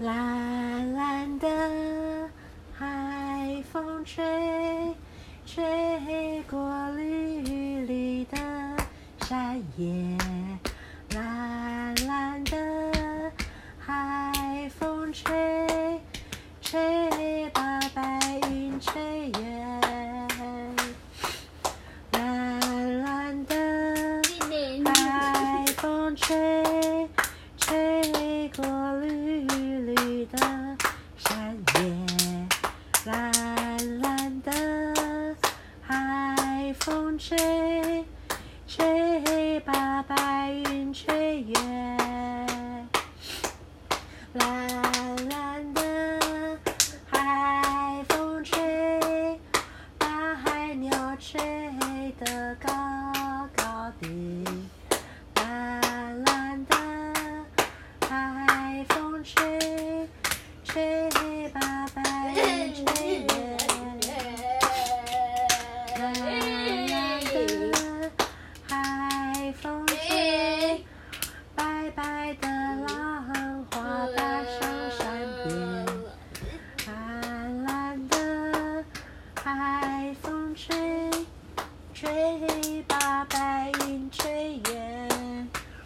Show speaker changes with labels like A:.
A: 蓝蓝的海风吹，吹过绿绿的山野。蓝蓝的海风吹，吹把白云吹远。蓝蓝的海风吹，吹过绿绿的山野。蓝蓝的海风吹，吹把白云吹远。蓝蓝的海风吹，把海鸟吹得高高的。蓝蓝的海风吹，吹把白云吹远。蓝蓝的海风吹，白白的浪花打上山边。蓝蓝的海风吹，吹把白。